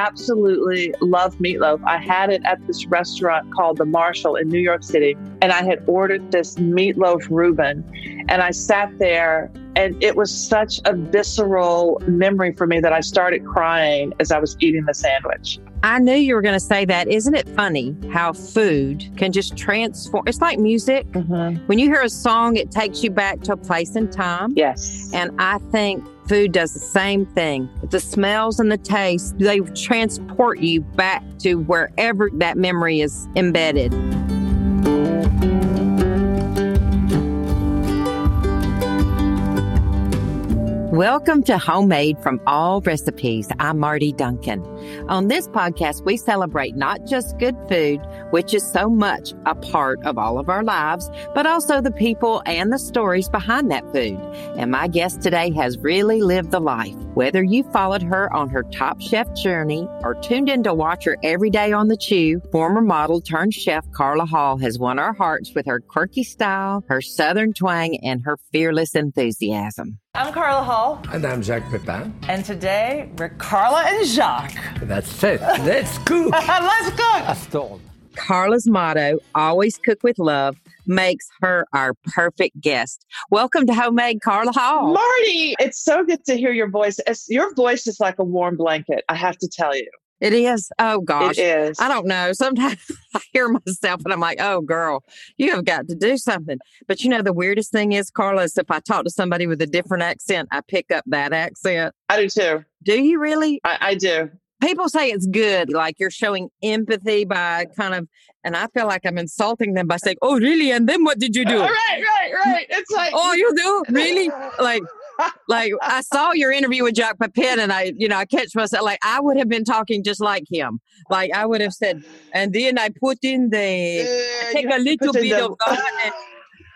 absolutely love meatloaf. I had it at this restaurant called the Marshal in New York City, and I had ordered this meatloaf Reuben, and I sat there, and it was such a visceral memory for me that I started crying as I was eating the sandwich. I knew you were going to say that. Isn't it funny how food can just transform? It's like music. Mm-hmm. When you hear a song, it takes you back to a place and time. Yes. And I think food does the same thing. The smells and the taste, they transport you back to wherever that memory is embedded. Welcome to Homemade from Allrecipes. I'm Marty Duncan. On this podcast, we celebrate not just good food, which is so much a part of all of our lives, but also the people and the stories behind that food. And my guest today has really lived the life. Whether you followed her on her top chef journey or tuned in to watch her every day on the chew, former model turned chef Carla Hall has won our hearts with her quirky style, her southern twang, and her fearless enthusiasm. I'm Carla Hall, And I'm Jacques Pepin. and today we're Carla and Jacques. That's it. Let's cook. Let's cook! Aston. Carla's motto, always cook with love, makes her our perfect guest. Welcome to Homemade Carla Hall. Marty, it's so good to hear your voice. It's, your voice is like a warm blanket, I have to tell you. It is. Oh gosh. It is. I don't know. Sometimes I hear myself and I'm like, oh, girl, you have got to do something. But you know, the weirdest thing is, Carlos, if I talk to somebody with a different accent, I pick up that accent. I do too. Do you really? I, I do. People say it's good, like you're showing empathy by kind of, and I feel like I'm insulting them by saying, oh, really? And then what did you uh, do? Right, right, right. It's like, Oh, you do? Really? Like, like I saw your interview with Jacques Pepin and I, you know, I catch myself like I would have been talking just like him. Like I would have said, and then I put in the Uh, take a little bit the- of God. and-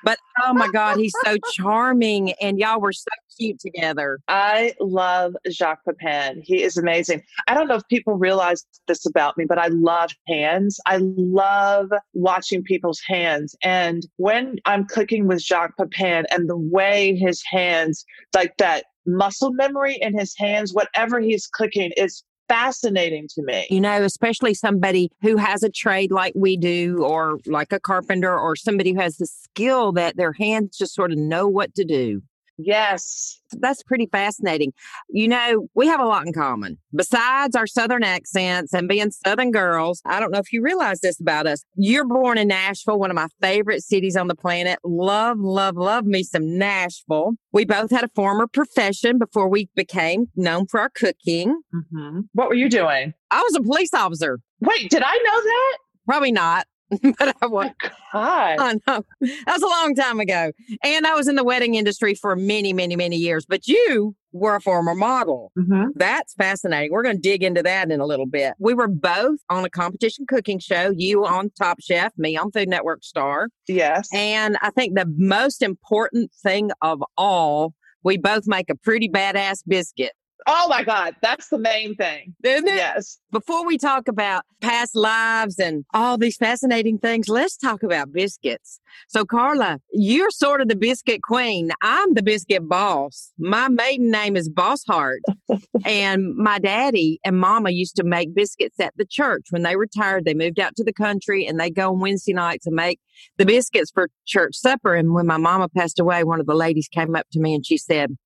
but oh my God, he's so charming, and y'all were so cute together. I love Jacques Pepin. He is amazing. I don't know if people realize this about me, but I love hands. I love watching people's hands. And when I'm cooking with Jacques Pepin and the way his hands, like that muscle memory in his hands, whatever he's cooking is fascinating to me. You know, especially somebody who has a trade like we do, or like a carpenter, or somebody who has the skill that their hands just sort of know what to do. Yes. That's pretty fascinating. You know, we have a lot in common. Besides our Southern accents and being Southern girls, I don't know if you realize this about us. You're born in Nashville, one of my favorite cities on the planet. Love, love, love me some Nashville. We both had a former profession before we became known for our cooking. hmm What were you doing? I was a police officer. Wait, did I know that? Probably not, but I was. God. I know. That was a long time ago. And I was in the wedding industry for many, many, many years. But you were a former model. hmm That's fascinating. We're going to dig into that in a little bit. We were both on a competition cooking show, you on Top Chef, me on Food Network Star. Yes. And I think the most important thing of all, we both make a pretty badass biscuit. Oh my God. That's the main thing. Isn't it? Yes. Before we talk about past lives and all these fascinating things, let's talk about biscuits. So, Carla, you're sort of the biscuit queen. I'm the biscuit boss. My maiden name is Bosshart. and my daddy and mama used to make biscuits at the church. When they retired, they moved out to the country and they go on Wednesday nights and make the biscuits for church supper. And when my mama passed away, one of the ladies came up to me and she said,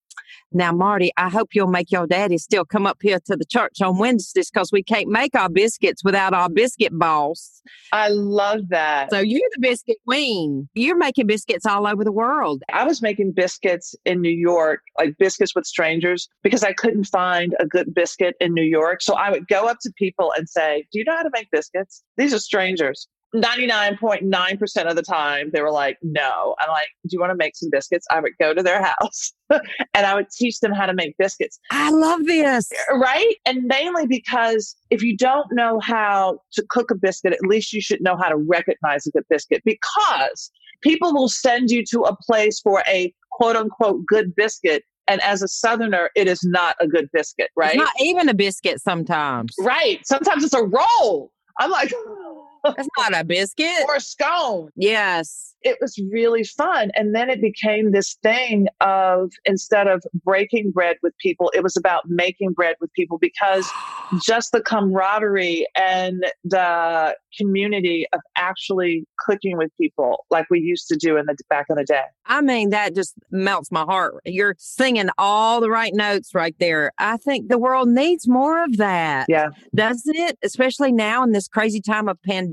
now, Marty, I hope you'll make your daddy still come up here to the church on Wednesdays because we can't make our biscuits without our biscuit boss. I love that. So you're the biscuit queen. You're making biscuits all over the world. I was making biscuits in New York, like biscuits with strangers, because I couldn't find a good biscuit in New York. So I would go up to people and say, Do you know how to make biscuits? These are strangers. 99.9% of the time, they were like, No. I'm like, Do you want to make some biscuits? I would go to their house and I would teach them how to make biscuits. I love this. Uh, right? And mainly because if you don't know how to cook a biscuit, at least you should know how to recognize a good biscuit because people will send you to a place for a quote unquote good biscuit. And as a Southerner, it is not a good biscuit, right? It's not even a biscuit sometimes. Right. Sometimes it's a roll. I'm like, That's not a biscuit. or a scone. Yes. It was really fun. And then it became this thing of instead of breaking bread with people, it was about making bread with people because just the camaraderie and the community of actually cooking with people like we used to do in the back in the day. I mean, that just melts my heart. You're singing all the right notes right there. I think the world needs more of that. Yeah. Doesn't it? Especially now in this crazy time of pandemic.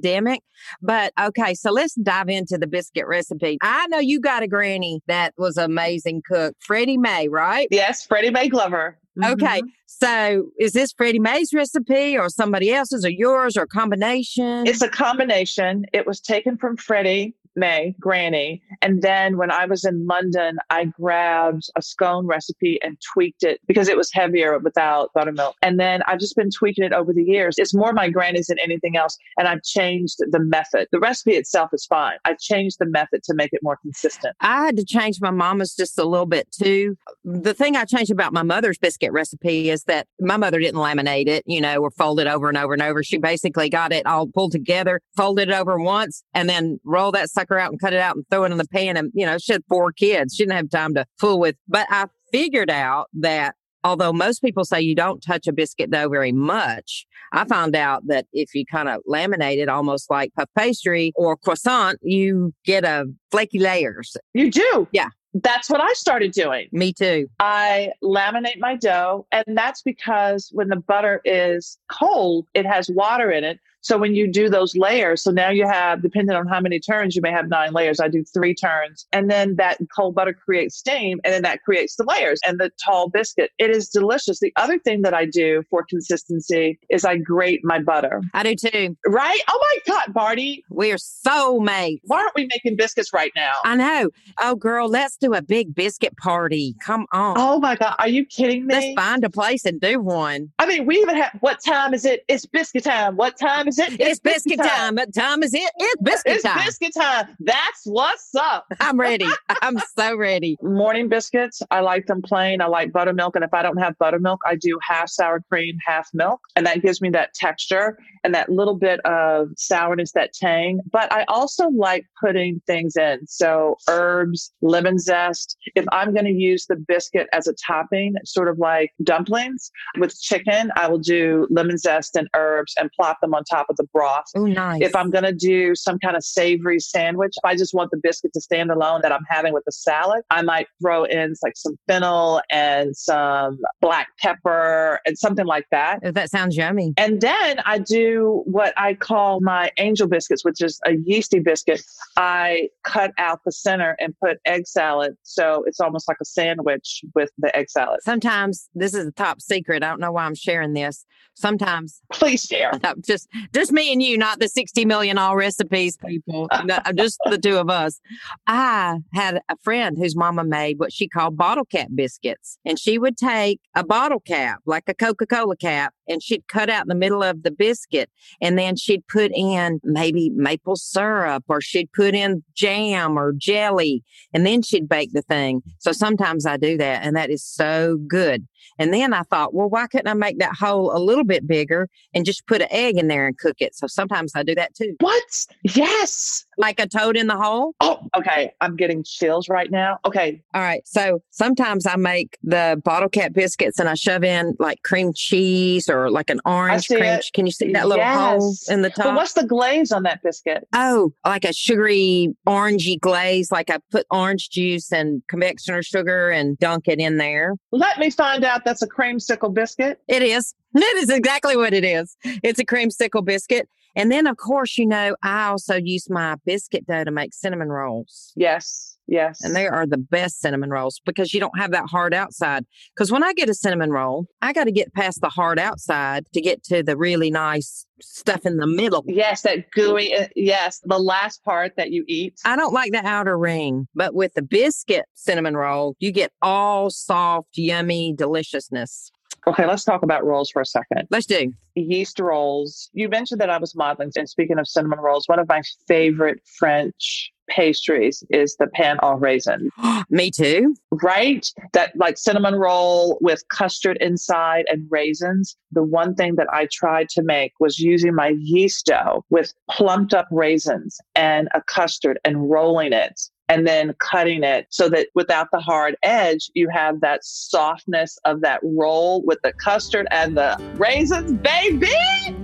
But okay, so let's dive into the biscuit recipe. I know you got a granny that was amazing cook, Freddie Mae, right? Yes, Freddie Mae Glover. Okay. Mhm. So is this Freddie Mae's recipe or somebody else's or yours or a combination? It's a combination. It was taken from Freddie Mae, Granny. And then when I was in London, I grabbed a scone recipe and tweaked it because it was heavier without buttermilk. And then I've just been tweaking it over the years. It's more my granny's than anything else. And I've changed the method. The recipe itself is fine. I've changed the method to make it more consistent. I had to change my mama's just a little bit too. The thing I changed about my mother's biscuit recipe is that my mother didn't laminate it, you know, or fold it over and over and over. She basically got it all pulled together, folded it over once, and then roll that sucker out and cut it out and throw it in the pan. And, you know, she had four kids. She didn't have time to fool with. But I figured out that although most people say you don't touch a biscuit dough very much, I found out that if you kind of laminate it almost like puff pastry or croissant, you get a flaky layers. You do? Yeah. That's what I started doing. Me too. I laminate my dough, and that's because when the butter is cold, it has water in it. So when you do those layers, so now you have, depending on how many turns, you may have nine layers. I do three turns, and then that cold butter creates steam, and then that creates the layers and the tall biscuit. It is delicious. The other thing that I do for consistency is I grate my butter. I do too. Right? Oh my God, Barty, We are so made. why aren't we making biscuits right now? I know. Oh, girl, let's do a big biscuit party. Come on. Oh my God, are you kidding me? let's find a place and do one. I mean, we even have, what time is it? It's biscuit time. What time is it? It's, biscuit time. What time is it? It's biscuit It's time. biscuit time. That's what's up. I'm ready. I'm so ready. Morning biscuits, I like them plain. I like buttermilk. And if I don't have buttermilk, I do half sour cream, half milk. And that gives me that texture and that little bit of sourness, that tang. But I also like putting things in. So herbs, lemon zest. If I'm going to use the biscuit as a topping, sort of like dumplings with chicken, I will do lemon zest and herbs and plop them on top of the broth. Oh, nice. If I'm going to do some kind of savory sandwich, if I just want the biscuit to stand alone that I'm having with the salad, I might throw in like some fennel and some black pepper and something like that. Oh, that sounds yummy. And then I do what I call my angel biscuits, which is a yeasty biscuit. I cut out the center and put egg salad. So it's almost like a sandwich with the egg salad. Sometimes this is a top secret. I don't know why I'm sharing this. Sometimes Please share. just just me and you, not the 60 million Allrecipes people, just the two of us. I had a friend whose mama made what she called bottle cap biscuits. And she would take a bottle cap, like a Coca Cola cap, and she'd cut out the middle of the biscuit. And then she'd put in maybe maple syrup or she'd put in jam or jelly. And then she'd bake the thing. So sometimes I do that. And that is so good. And then I thought, well, why couldn't I make that hole a little bit bigger and just put an egg in there and cook it? So sometimes I do that too. What? Yes. Like a toad in the hole. Oh, okay. I'm getting chills right now. Okay. All right. So sometimes I make the bottle cap biscuits and I shove in like cream cheese or like an orange cream. it. Can you see that little hole in the top? But what's the glaze on that biscuit? Oh, like a sugary orangey glaze. Like I put orange juice and confectioner sugar and dunk it in there. Let me find out that's a creamsicle biscuit. It is. That is exactly what it is. It's a creamsicle biscuit. And then, of course, you know, I also use my biscuit dough to make cinnamon rolls. Yes. Yes. And they are the best cinnamon rolls because you don't have that hard outside. Because when I get a cinnamon roll, I got to get past the hard outside to get to the really nice stuff in the middle. Yes, that gooey. uh, Yes, the last part that you eat. I don't like the outer ring, but with the biscuit cinnamon roll, you get all soft, yummy deliciousness. Okay, let's talk about rolls for a second. Let's do. Yeast rolls. You mentioned that I was modeling, and speaking of cinnamon rolls, one of my favorite French pastries is the pain au raisin. Me too. Right? That like cinnamon roll with custard inside and raisins. The one thing that I tried to make was using my yeast dough with plumped up raisins and a custard and rolling it and then cutting it so that without the hard edge, you have that softness of that roll with the custard and the raisins, baby.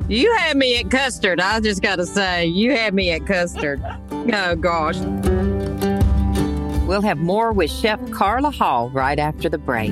You had me at custard. I just got to say, you had me at custard. oh, gosh. We'll have more with Chef Carla Hall right after the break.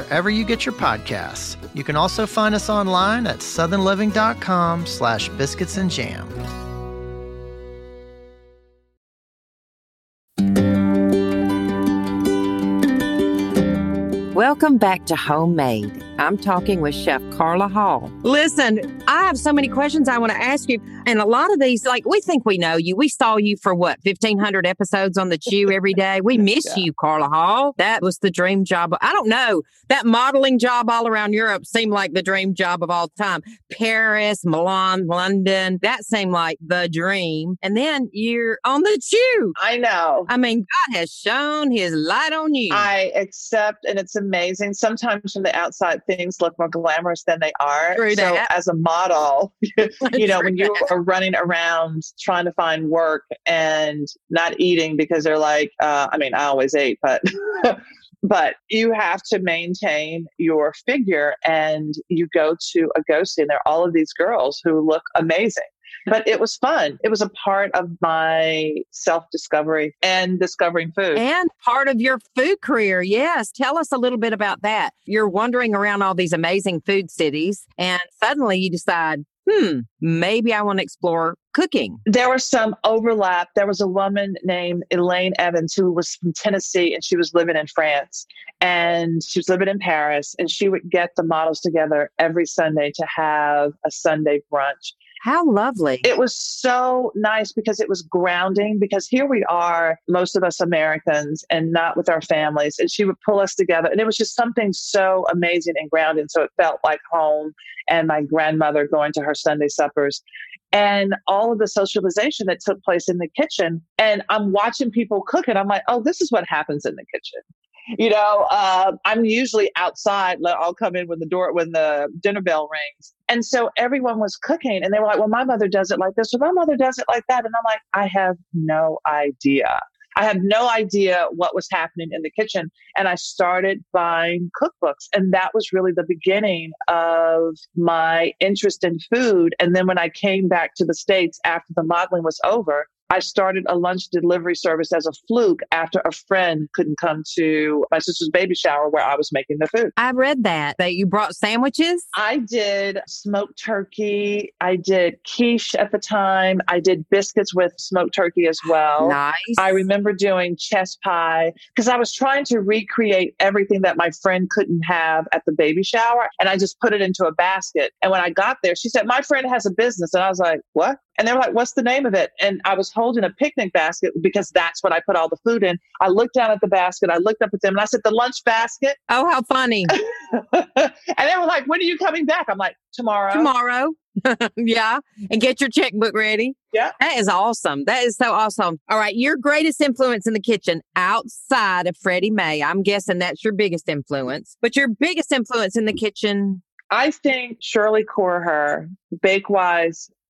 wherever you get your podcasts. You can also find us online at southernliving.com slash biscuits and jam. Welcome back to Homemade. I'm talking with Chef Carla Hall. Listen, I have so many questions I want to ask you. And a lot of these, like, we think we know you. We saw you for what, 1,500 episodes on the Chew every day. We miss yeah. you, Carla Hall. That was the dream job. I don't know. That modeling job all around Europe seemed like the dream job of all time. Paris, Milan, London, that seemed like the dream. And then you're on the Chew. I know. I mean, God has shone his light on you. I accept, and it's amazing. Sometimes from the outside, things look more glamorous than they are. True so that. as a model, you know, when you are running around trying to find work and not eating because they're like, uh, I mean, I always ate, but. but you have to maintain your figure and you go to a ghosting and there are all of these girls who look amazing but it was fun. It was a part of my self discovery and discovering food. And part of your food career. Yes. Tell us a little bit about that. You're wandering around all these amazing food cities, and suddenly you decide, hmm, maybe I want to explore cooking. There was some overlap. There was a woman named Elaine Evans who was from Tennessee and she was living in France and she was living in Paris and she would get the models together every Sunday to have a Sunday brunch. How lovely. It was so nice because it was grounding because here we are, most of us Americans, and not with our families. And she would pull us together. And it was just something so amazing and grounding. So it felt like home and my grandmother going to her Sunday suppers and all of the socialization that took place in the kitchen. And I'm watching people cook and I'm like, oh, this is what happens in the kitchen you know, uh, I'm usually outside. I'll come in when the door, when the dinner bell rings. And so everyone was cooking and they were like, well, my mother does it like this or my mother does it like that. And I'm like, I have no idea. I had no idea what was happening in the kitchen. And I started buying cookbooks. And that was really the beginning of my interest in food. And then when I came back to the States after the modeling was over, I started a lunch delivery service as a fluke after a friend couldn't come to my sister's baby shower where I was making the food. I read that, that you brought sandwiches. I did smoked turkey. I did quiche at the time. I did biscuits with smoked turkey as well. Nice. I remember doing chess pie because I was trying to recreate everything that my friend couldn't have at the baby shower. And I just put it into a basket. And when I got there, she said, My friend has a business. And I was like, What? And they were like, What's the name of it? And I was holding a picnic basket because that's what I put all the food in. I looked down at the basket. I looked up at them and I said, The lunch basket. Oh, how funny. and they were like, When are you coming back? I'm like, Tomorrow. Tomorrow. yeah. And get your checkbook ready. Yeah. That is awesome. That is so awesome. All right. Your greatest influence in the kitchen outside of Freddie Mae. I'm guessing that's your biggest influence, but your biggest influence in the kitchen. I think Shirley Corriher,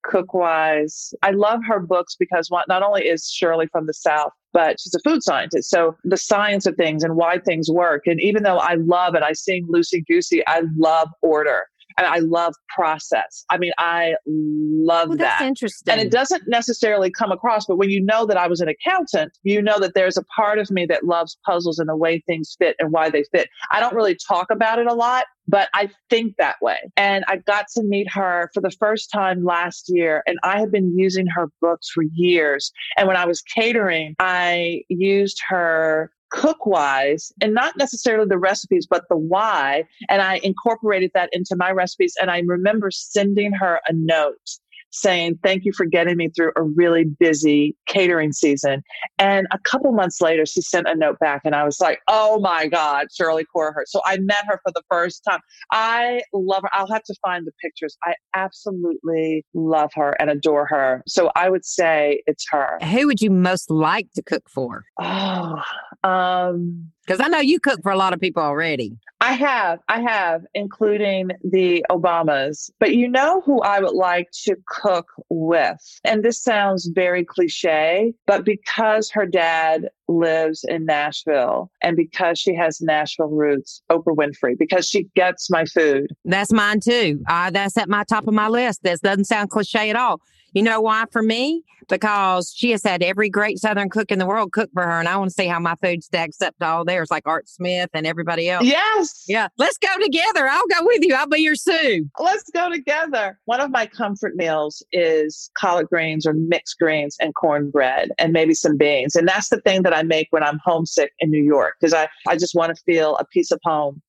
Bakewise, Cookwise. I love her books because not only is Shirley from the South, but she's a food scientist. So the science of things and why things work. And even though I love it, I sing loosey goosey, I love order. And I love process. I mean, I love Well, that. that's interesting. And it doesn't necessarily come across, but when you know that I was an accountant, you know that there's a part of me that loves puzzles and the way things fit and why they fit. I don't really talk about it a lot, but I think that way. And I got to meet her for the first time last year, and I have been using her books for years. And when I was catering, I used her cook wise and not necessarily the recipes but the why and i incorporated that into my recipes and i remember sending her a note saying thank you for getting me through a really busy catering season. And a couple months later she sent a note back and i was like oh my god shirley Corriher. so i met her for the first time. I love her. I'll have to find the pictures. I absolutely love her and adore her. So i would say it's her. Who would you most like to cook for? oh um Because I know you cook for a lot of people already. I have, I have, including the Obamas. But you know who I would like to cook with? And this sounds very cliche, but because her dad lives in Nashville and because she has Nashville roots, Oprah Winfrey, because she gets my food. That's mine too. Uh, that's at my top of my list. This doesn't sound cliche at all. You know why for me? Because she has had every great Southern cook in the world cook for her, and I want to see how my food stacks up to all theirs, like Art Smith and everybody else. Yes. Yeah, let's go together. I'll go with you. I'll be your Sue. Let's go together. One of my comfort meals is collard greens or mixed greens and cornbread and maybe some beans. And that's the thing that I make when I'm homesick in New York because I, I just want to feel a piece of home.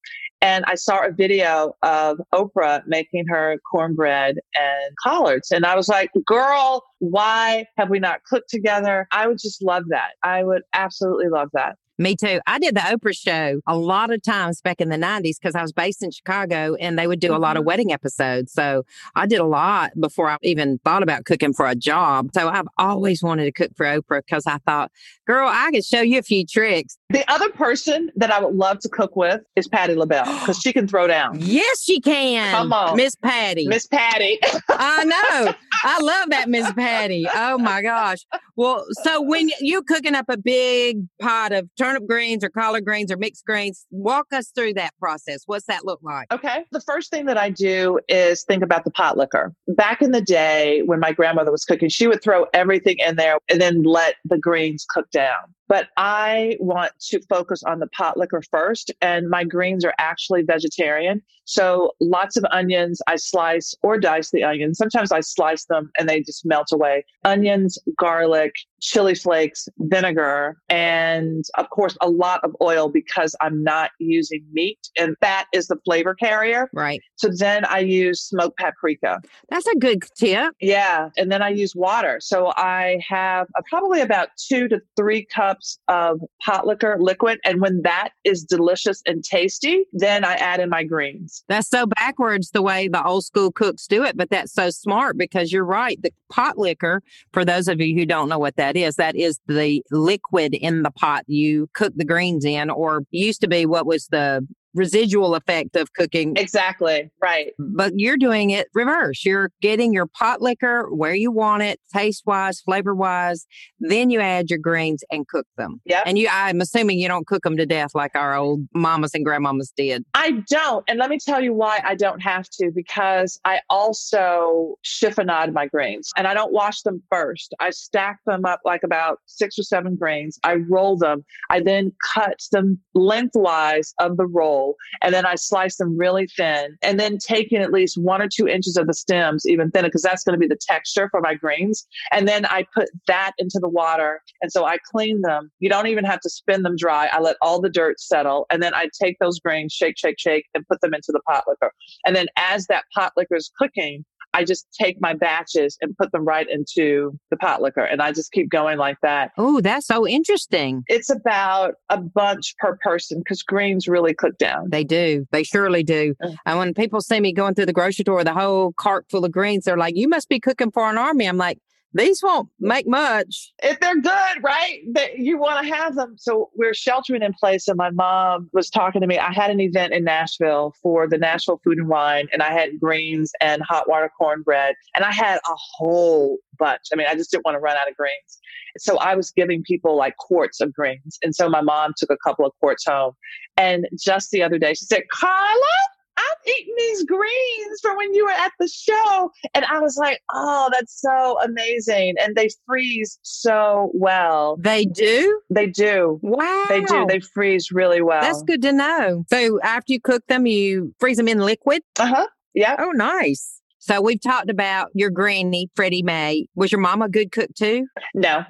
And I saw a video of Oprah making her cornbread and collards. And I was like, girl, why have we not cooked together? I would just love that. I would absolutely love that. Me too. I did the Oprah show a lot of times back in the 90s because I was based in Chicago and they would do a lot of mm-hmm. wedding episodes. So I did a lot before I even thought about cooking for a job. So I've always wanted to cook for Oprah because I thought, girl, I could show you a few tricks. The other person that I would love to cook with is Patti LaBelle because she can throw down. Yes, she can. Come on. Miss Patti. Miss Patti. I know. I love that Miss Patti. Oh my gosh. Well, so when you're cooking up a big pot of turnip greens or collard greens or mixed greens, walk us through that process. What's that look like? Okay. The first thing that I do is think about the pot liquor. Back in the day when my grandmother was cooking, she would throw everything in there and then let the greens cook down. But I want to focus on the pot liquor first, and my greens are actually vegetarian. So lots of onions. I slice or dice the onions. Sometimes I slice them and they just melt away. Onions, garlic, chili flakes, vinegar, and of course, a lot of oil because I'm not using meat, and fat is the flavor carrier. Right. So then I use smoked paprika. That's a good tip. Yeah. And then I use water. So I have probably about two to three cups of pot liquor liquid. And when that is delicious and tasty, then I add in my greens. That's so backwards the way the old school cooks do it, but that's so smart because you're right. The pot liquor, for those of you who don't know what that is, that is the liquid in the pot you cook the greens in, or used to be what was the residual effect of cooking. Exactly. Right. But you're doing it reverse. You're getting your pot liquor where you want it, taste wise, flavor wise. Then you add your greens and cook them. Yeah. And you, I'm assuming you don't cook them to death like our old mamas and grandmamas did. I don't. And let me tell you why I don't have to because I also chiffonade my greens and I don't wash them first. I stack them up like about six or seven grains. I roll them. I then cut them lengthwise of the roll and then I slice them really thin and then taking at least one or two inches of the stems even thinner because that's going to be the texture for my greens. And then I put that into the water. And so I clean them. You don't even have to spin them dry. I let all the dirt settle and then I take those grains, shake, shake, shake, and put them into the pot liquor. And then as that pot liquor is cooking, I just take my batches and put them right into the pot liquor. And I just keep going like that. Oh, that's so interesting. It's about a bunch per person because greens really cook down. They do. They surely do. Mm. And when people see me going through the grocery store with a whole cart full of greens, they're like, you must be cooking for an army. I'm like, these won't make much. if they're good, right? That you want to have them. So we're sheltering in place, and my mom was talking to me. I had an event in Nashville for the Nashville Food and Wine, and I had greens and hot water cornbread, and I had a whole bunch. I mean, I just didn't want to run out of greens. So I was giving people like quarts of greens, and so my mom took a couple of quarts home. And just the other day, she said, "Carla." I'm eating these greens from when you were at the show. And I was like, oh, that's so amazing. And they freeze so well. They do? They do. Wow. They do. They freeze really well. That's good to know. So after you cook them, you freeze them in liquid? Uh huh. Yeah. Oh, nice. So we've talked about your granny, Freddie Mae. Was your mom a good cook too? No.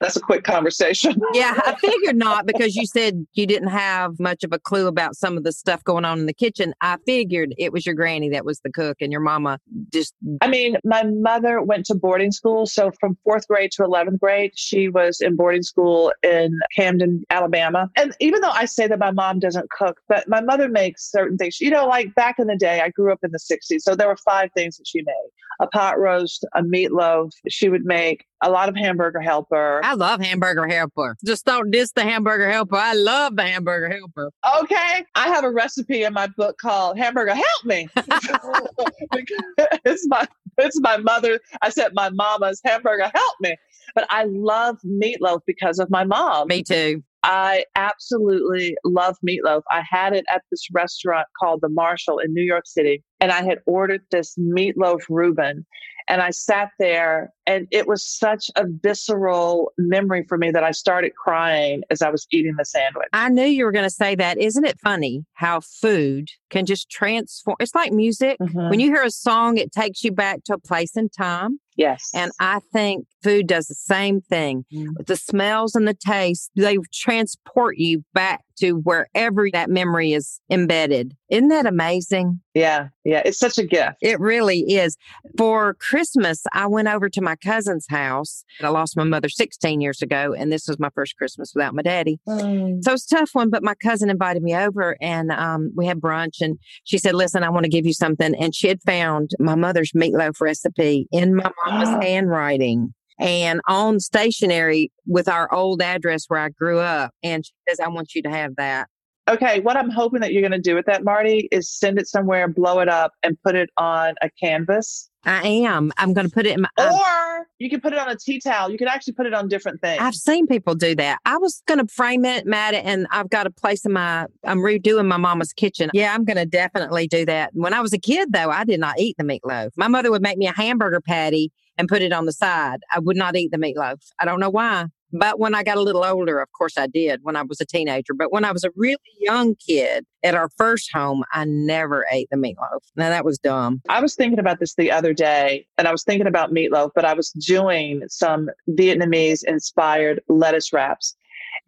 That's a quick conversation. Yeah, I figured not because you said you didn't have much of a clue about some of the stuff going on in the kitchen. I figured it was your granny that was the cook and your mama just. I mean, my mother went to boarding school. So from fourth grade to 11th grade, she was in boarding school in Camden, Alabama. And even though I say that my mom doesn't cook, but my mother makes certain things, you know, like back in the day, I grew up in the 60s. So there were five things that she made a pot roast, a meatloaf. She would make a lot of hamburger helper. I love hamburger helper. Just don't diss the hamburger helper. I love the hamburger helper. Okay. I have a recipe in my book called Hamburger Help Me. it's my it's my mother. I said my mama's hamburger help me. But I love meatloaf because of my mom. Me too. I absolutely love meatloaf. I had it at this restaurant called the Marshal in New York City, and I had ordered this meatloaf Reuben. And I sat there, and it was such a visceral memory for me that I started crying as I was eating the sandwich. I knew you were going to say that. Isn't it funny how food can just transform? It's like music. Mhm. When you hear a song, it takes you back to a place and time. Yes. And I think food does the same thing. Mm. With the smells and the taste, they transport you back to wherever that memory is embedded. Isn't that amazing? yeah, yeah, it's such a gift. It really is. For Christmas, I went over to my cousin's house. I lost my mother 16 years ago, and this was my first Christmas without my daddy. So it's a tough one, but my cousin invited me over and um, we had brunch. And she said, Listen, I want to give you something. And she had found my mother's meatloaf recipe in my mama's handwriting and on stationery with our old address where I grew up. And she says, I want you to have that. Okay, what I'm hoping that you're going to do with that, Marty, is send it somewhere, blow it up, and put it on a canvas. I am. I'm going to put it in my. Or you can put it on a tea towel. You can actually put it on different things. I've seen people do that. I was going to frame it, mat it, and I've got a place in my, I'm redoing my mama's kitchen. Yeah, I'm going to definitely do that. When I was a kid, though, I did not eat the meatloaf. My mother would make me a hamburger patty and put it on the side. I would not eat the meatloaf. I don't know why. But when I got a little older, of course I did when I was a teenager. But when I was a really young kid at our first home, I never ate the meatloaf. Now that was dumb. I was thinking about this the other day, and I was thinking about meatloaf, but I was doing some Vietnamese inspired lettuce wraps.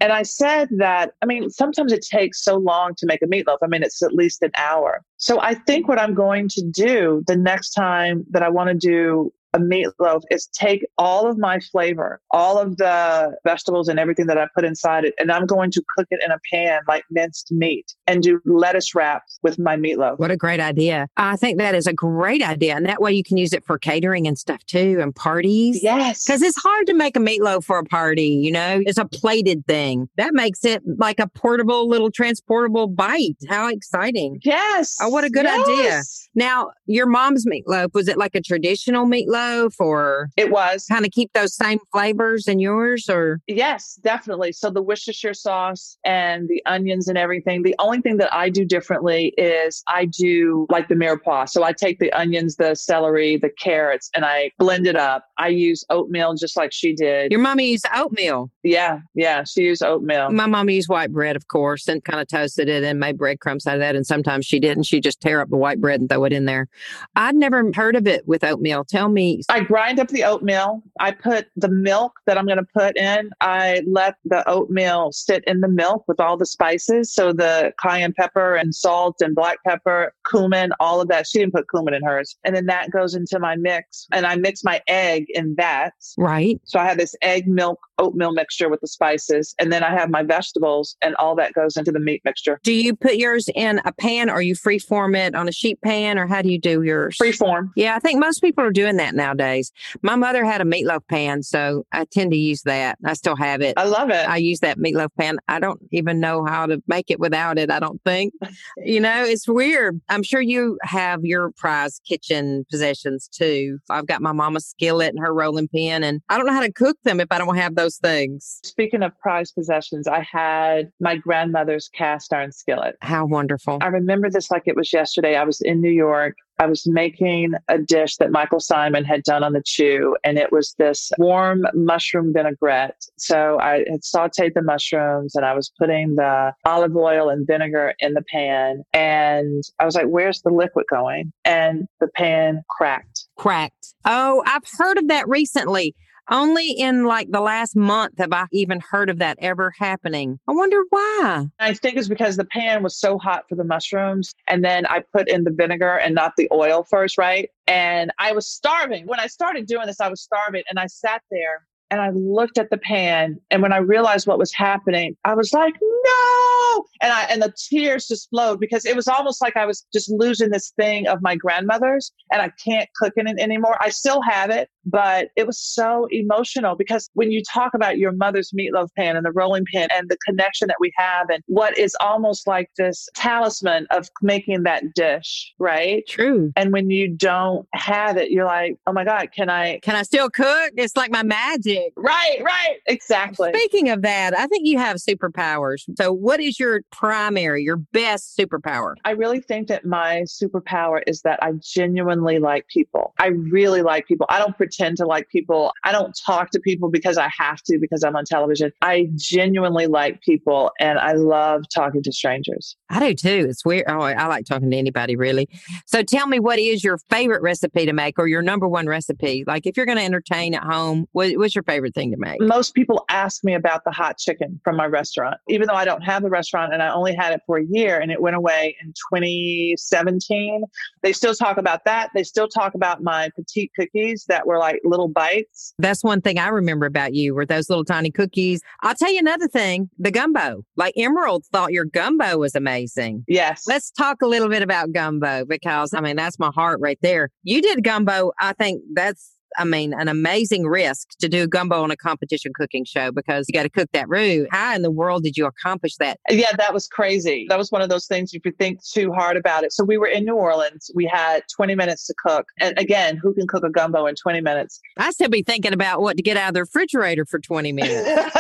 And I said that, I mean, sometimes it takes so long to make a meatloaf. I mean, it's at least an hour. So I think what I'm going to do the next time that I want to do a meatloaf is take all of my flavor, all of the vegetables and everything that I put inside it, and I'm going to cook it in a pan like minced meat and do lettuce wraps with my meatloaf. What a great idea. I think that is a great idea. And that way you can use it for catering and stuff too and parties. Yes. Because it's hard to make a meatloaf for a party, you know, it's a plated thing. That makes it like a portable, little transportable bite. How exciting. Yes. Oh, what a good idea. Now, your mom's meatloaf, was it like a traditional meatloaf or It was. kind of keep those same flavors in yours or? Yes, definitely. So the Worcestershire sauce and the onions and everything. The only thing that I do differently is I do like the mirepoix. So I take the onions, the celery, the carrots, and I blend it up. I use oatmeal just like she did. Your mommy used oatmeal. yeah, yeah. She used oatmeal. My mom used white bread, of course, and kind of toasted it and made breadcrumbs out of that. And sometimes she didn't. She just tear up the white bread and throw it in there. I'd never heard of it with oatmeal. Tell me. I grind up the oatmeal. I put the milk that I'm going to put in. I let the oatmeal sit in the milk with all the spices. So the cayenne pepper and salt and black pepper, cumin, all of that. She didn't put cumin in hers. And then that goes into my mix. And I mix my egg in that. Right. So I have this egg, milk, oatmeal mixture with the spices. And then I have my vegetables and all that goes into the meat mixture. Do you put yours in a pan or you freeform it on a sheet pan or how do you do yours? Free form. Yeah, I think most people are doing that nowadays. My mother had a meatloaf pan, so I tend to use that. I still have it. I love it. I use that meatloaf pan. I don't even know how to make it without it. I don't think. you know, it's weird. I'm sure you have your prize kitchen possessions too. I've got my mama's skillet and her rolling pin, and I don't know how to cook them if I don't have those things. Speaking of prized possessions, I had my grandmother's cast iron skillet. How wonderful. I remember this like it was yesterday. I was in New York. I was making a dish that Michael Symon had done on the Chew, and it was this warm mushroom vinaigrette. So I had sauteed the mushrooms and I was putting the olive oil and vinegar in the pan. And I was like, where's the liquid going? And the pan cracked. Cracked. Oh, I've heard of that recently. Only in like the last month have I even heard of that ever happening. I wonder why. I think it's because the pan was so hot for the mushrooms. And then I put in the vinegar and not the oil first, right? And I was starving. When I started doing this, I was starving. And I sat there and I looked at the pan. And when I realized what was happening, I was like, no. And I and the tears just flowed because it was almost like I was just losing this thing of my grandmother's and I can't cook in it anymore. I still have it, but it was so emotional because when you talk about your mother's meatloaf pan and the rolling pin and the connection that we have and what is almost like this talisman of making that dish, right? True. And when you don't have it, you're like, oh my God, can I? Can I still cook? It's like my magic. Right, right. Exactly. Speaking of that, I think you have superpowers. So, what is your primary, your best superpower? I really think that my superpower is that I genuinely like people. I really like people. I don't pretend to like people. I don't talk to people because I have to because I'm on television. I genuinely like people and I love talking to strangers. I do too. It's weird. Oh, I like talking to anybody really. So tell me what is your favorite recipe to make or your number one recipe? Like if you're going to entertain at home, what, what's your favorite thing to make? Most people ask me about the hot chicken from my restaurant, even though I don't have a restaurant and I only had it for a year and it went away in 2017. They still talk about that. They still talk about my petite cookies that were like little bites. That's one thing I remember about you were those little tiny cookies. I'll tell you another thing, the gumbo. Like Emeril thought your gumbo was amazing. Yes. Let's talk a little bit about gumbo because I mean that's my heart right there. You did gumbo. I think that's I mean, an amazing risk to do gumbo on a competition cooking show because you got to cook that roux. How in the world did you accomplish that? Yeah, that was crazy. That was one of those things if you think too hard about it. So we were in New Orleans. We had 20 minutes to cook. And again, who can cook a gumbo in 20 minutes? I still be thinking about what to get out of the refrigerator for 20 minutes.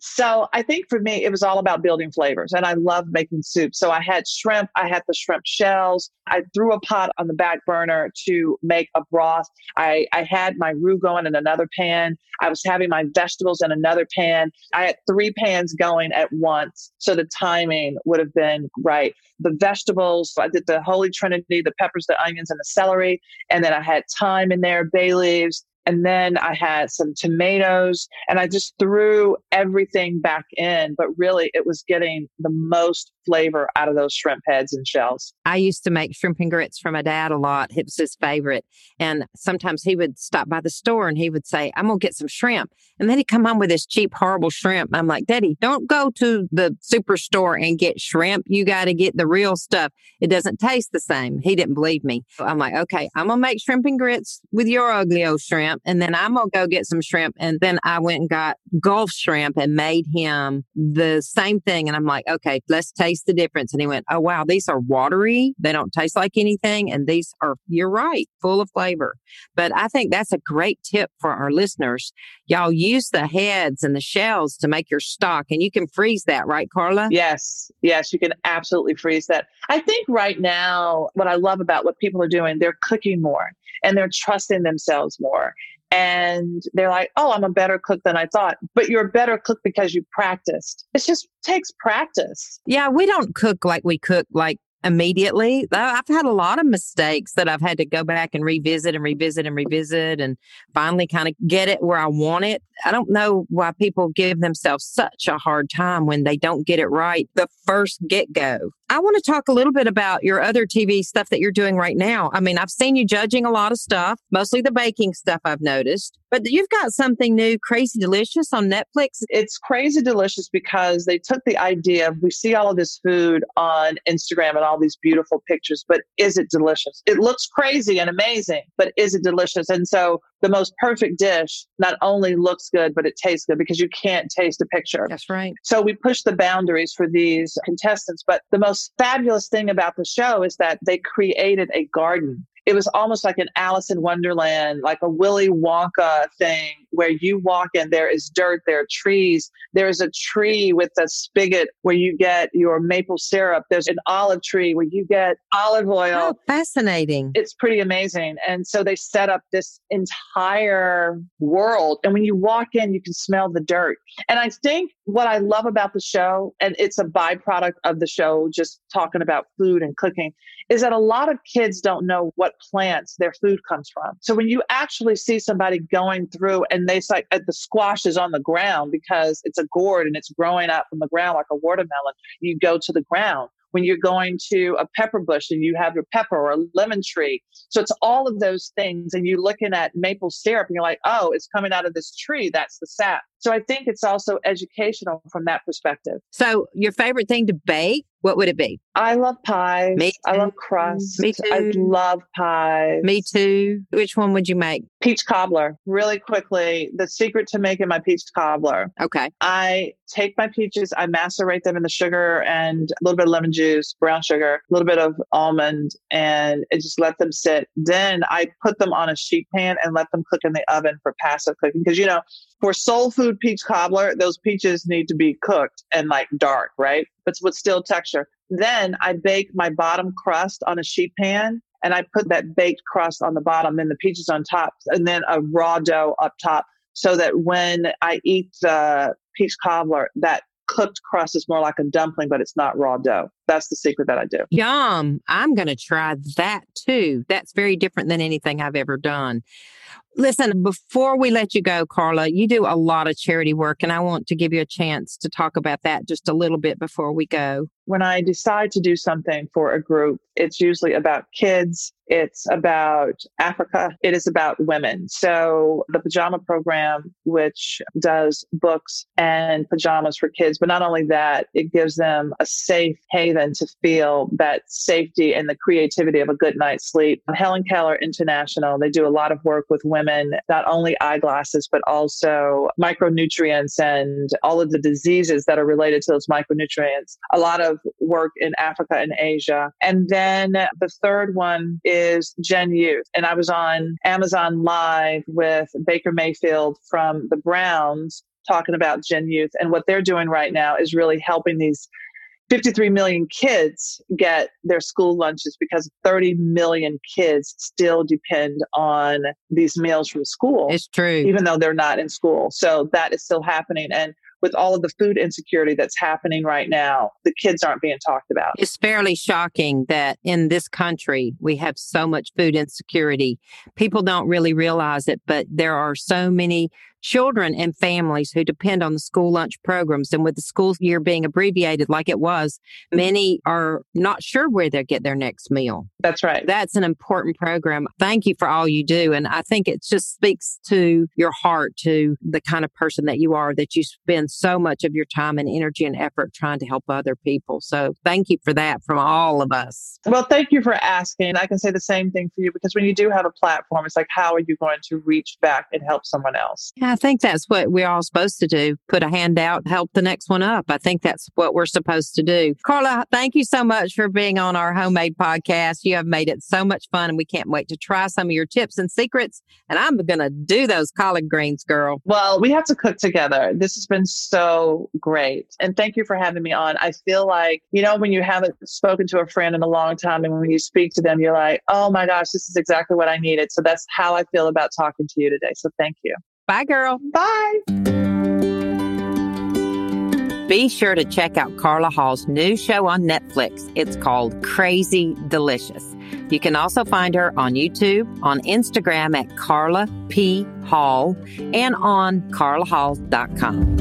so I think for me, it was all about building flavors. And I love making soup. So I had shrimp, I had the shrimp shells. I threw a pot on the back burner to make a broth. I, I had my roux going in another pan. I was having my vegetables in another pan. I had three pans going at once. So the timing would have been right. The vegetables, I did the Holy Trinity, the peppers, the onions, and the celery. And then I had thyme in there, bay leaves, and then I had some tomatoes and I just threw everything back in. But really, it was getting the most flavor out of those shrimp heads and shells. I used to make shrimp and grits for my dad a lot. It was his favorite. And sometimes he would stop by the store and he would say, I'm going to get some shrimp. And then he'd come home with this cheap, horrible shrimp. I'm like, Daddy, don't go to the superstore and get shrimp. You got to get the real stuff. It doesn't taste the same. He didn't believe me. I'm like, okay, I'm going to make shrimp and grits with your ugly old shrimp. And then I'm going to go get some shrimp. And then I went and got Gulf shrimp and made him the same thing. And I'm like, okay, let's taste the difference. And he went, oh, wow, these are watery. They don't taste like anything. And these are, you're right, full of flavor. But I think that's a great tip for our listeners. Y'all use the heads and the shells to make your stock and you can freeze that, right, Carla? Yes. Yes. You can absolutely freeze that. I think right now, what I love about what people are doing, they're cooking more and they're trusting themselves more and they're like, "Oh, I'm a better cook than I thought." But you're a better cook because you practiced. It just takes practice. Yeah, we don't cook like we cook like immediately. I've had a lot of mistakes that I've had to go back and revisit and revisit and revisit and finally kind of get it where I want it. I don't know why people give themselves such a hard time when they don't get it right the first get go. I want to talk a little bit about your other TV stuff that you're doing right now. I mean, I've seen you judging a lot of stuff, mostly the baking stuff I've noticed, but you've got something new, Crazy Delicious on Netflix. It's crazy delicious because they took the idea of we see all of this food on Instagram and all these beautiful pictures, but is it delicious? It looks crazy and amazing, but is it delicious? And so the most perfect dish not only looks good, but it tastes good because you can't taste a picture. That's right. So we push the boundaries for these contestants. But the most fabulous thing about the show is that they created a garden it was almost like an Alice in Wonderland, like a Willy Wonka thing where you walk in, there is dirt, there are trees. There's a tree with a spigot where you get your maple syrup. There's an olive tree where you get olive oil. Oh, fascinating. It's pretty amazing. And so they set up this entire world. And when you walk in, you can smell the dirt. And I think what I love about the show, and it's a byproduct of the show, just talking about food and cooking, is that a lot of kids don't know what plants their food comes from. So when you actually see somebody going through and they say uh, the squash is on the ground because it's a gourd and it's growing up from the ground like a watermelon, you go to the ground when you're going to a pepper bush and you have your pepper or a lemon tree. So it's all of those things. And you're looking at maple syrup and you're like, oh, it's coming out of this tree. That's the sap. So I think it's also educational from that perspective. So your favorite thing to bake? What would it be? I love pies. Me I love crust. Me too. I love pies. Me too. Which one would you make? Peach cobbler. Really quickly, the secret to making my peach cobbler. Okay. I take my peaches, I macerate them in the sugar and a little bit of lemon juice, brown sugar, a little bit of almond, and I just let them sit. Then I put them on a sheet pan and let them cook in the oven for passive cooking. Because, you know, for soul food peach cobbler, those peaches need to be cooked and like dark, right? But with still texture. Then I bake my bottom crust on a sheet pan and I put that baked crust on the bottom and the peaches on top and then a raw dough up top so that when I eat the peach cobbler, that cooked crust is more like a dumpling, but it's not raw dough. That's the secret that I do. Yum. I'm going to try that too. That's very different than anything I've ever done. Listen, before we let you go, Carla, you do a lot of charity work, and I want to give you a chance to talk about that just a little bit before we go. When I decide to do something for a group, it's usually about kids, it's about Africa, it is about women. So the pajama program, which does books and pajamas for kids, but not only that, it gives them a safe haven to feel that safety and the creativity of a good night's sleep. Helen Keller International, they do a lot of work with women, not only eyeglasses, but also micronutrients and all of the diseases that are related to those micronutrients. A lot of work in Africa and Asia. And then the third one is Gen Youth. And I was on Amazon Live with Baker Mayfield from the Browns talking about Gen Youth. And what they're doing right now is really helping these 53 million kids get their school lunches because 30 million kids still depend on these meals from school. It's true. Even though they're not in school. So that is still happening. And with all of the food insecurity that's happening right now, the kids aren't being talked about. It's fairly shocking that in this country we have so much food insecurity. People don't really realize it, but there are so many children and families who depend on the school lunch programs. And with the school year being abbreviated like it was, many are not sure where they'll get their next meal. That's right. That's an important program. Thank you for all you do. And I think it just speaks to your heart, to the kind of person that you are, that you spend so much of your time and energy and effort trying to help other people. So thank you for that from all of us. Well, thank you for asking. I can say the same thing for you because when you do have a platform, it's like, how are you going to reach back and help someone else? I think that's what we're all supposed to do. Put a hand out, help the next one up. I think that's what we're supposed to do. Carla, thank you so much for being on our homemade podcast. You have made it so much fun and we can't wait to try some of your tips and secrets. And I'm going to do those collard greens, girl. Well, we have to cook together. This has been so great. And thank you for having me on. I feel like, you know, when you haven't spoken to a friend in a long time and when you speak to them, you're like, oh my gosh, this is exactly what I needed. So that's how I feel about talking to you today. So thank you. Bye, girl. Bye. Be sure to check out Carla Hall's new show on Netflix. It's called Crazy Delicious. You can also find her on YouTube, on Instagram at Carla P. Hall, and on carlahall.com.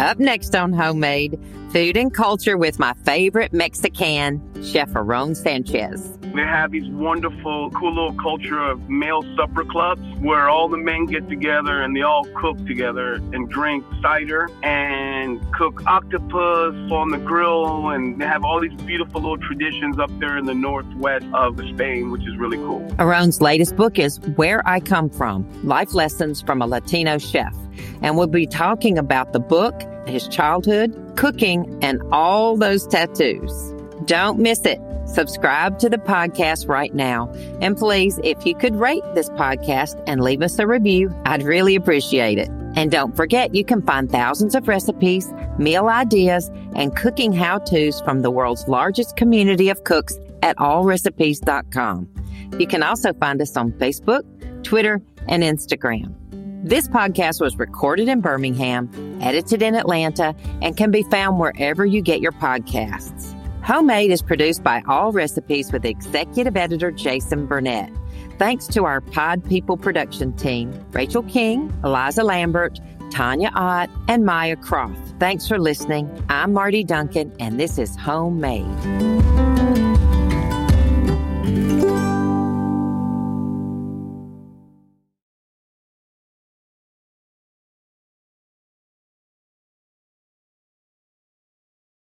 Up next on Homemade, food and culture with my favorite Mexican, Chef Aaron Sanchez. They have these wonderful, cool little culture of male supper clubs where all the men get together and they all cook together and drink cider and cook octopus on the grill. And they have all these beautiful little traditions up there in the northwest of Spain, which is really cool. Aaron's latest book is Where I Come From Life Lessons from a Latino Chef. And we'll be talking about the book, his childhood, cooking, and all those tattoos. Don't miss it. Subscribe to the podcast right now. And please, if you could rate this podcast and leave us a review, I'd really appreciate it. And don't forget, you can find thousands of recipes, meal ideas, and cooking how to's from the world's largest community of cooks at allrecipes.com. You can also find us on Facebook, Twitter, and Instagram. This podcast was recorded in Birmingham, edited in Atlanta, and can be found wherever you get your podcasts. Homemade is produced by Allrecipes with executive editor Jason Burnett. Thanks to our Pod People production team, Rachel King, Eliza Lambert, Tanya Ott, and Maya Croft. Thanks for listening. I'm Marty Duncan, and this is Homemade.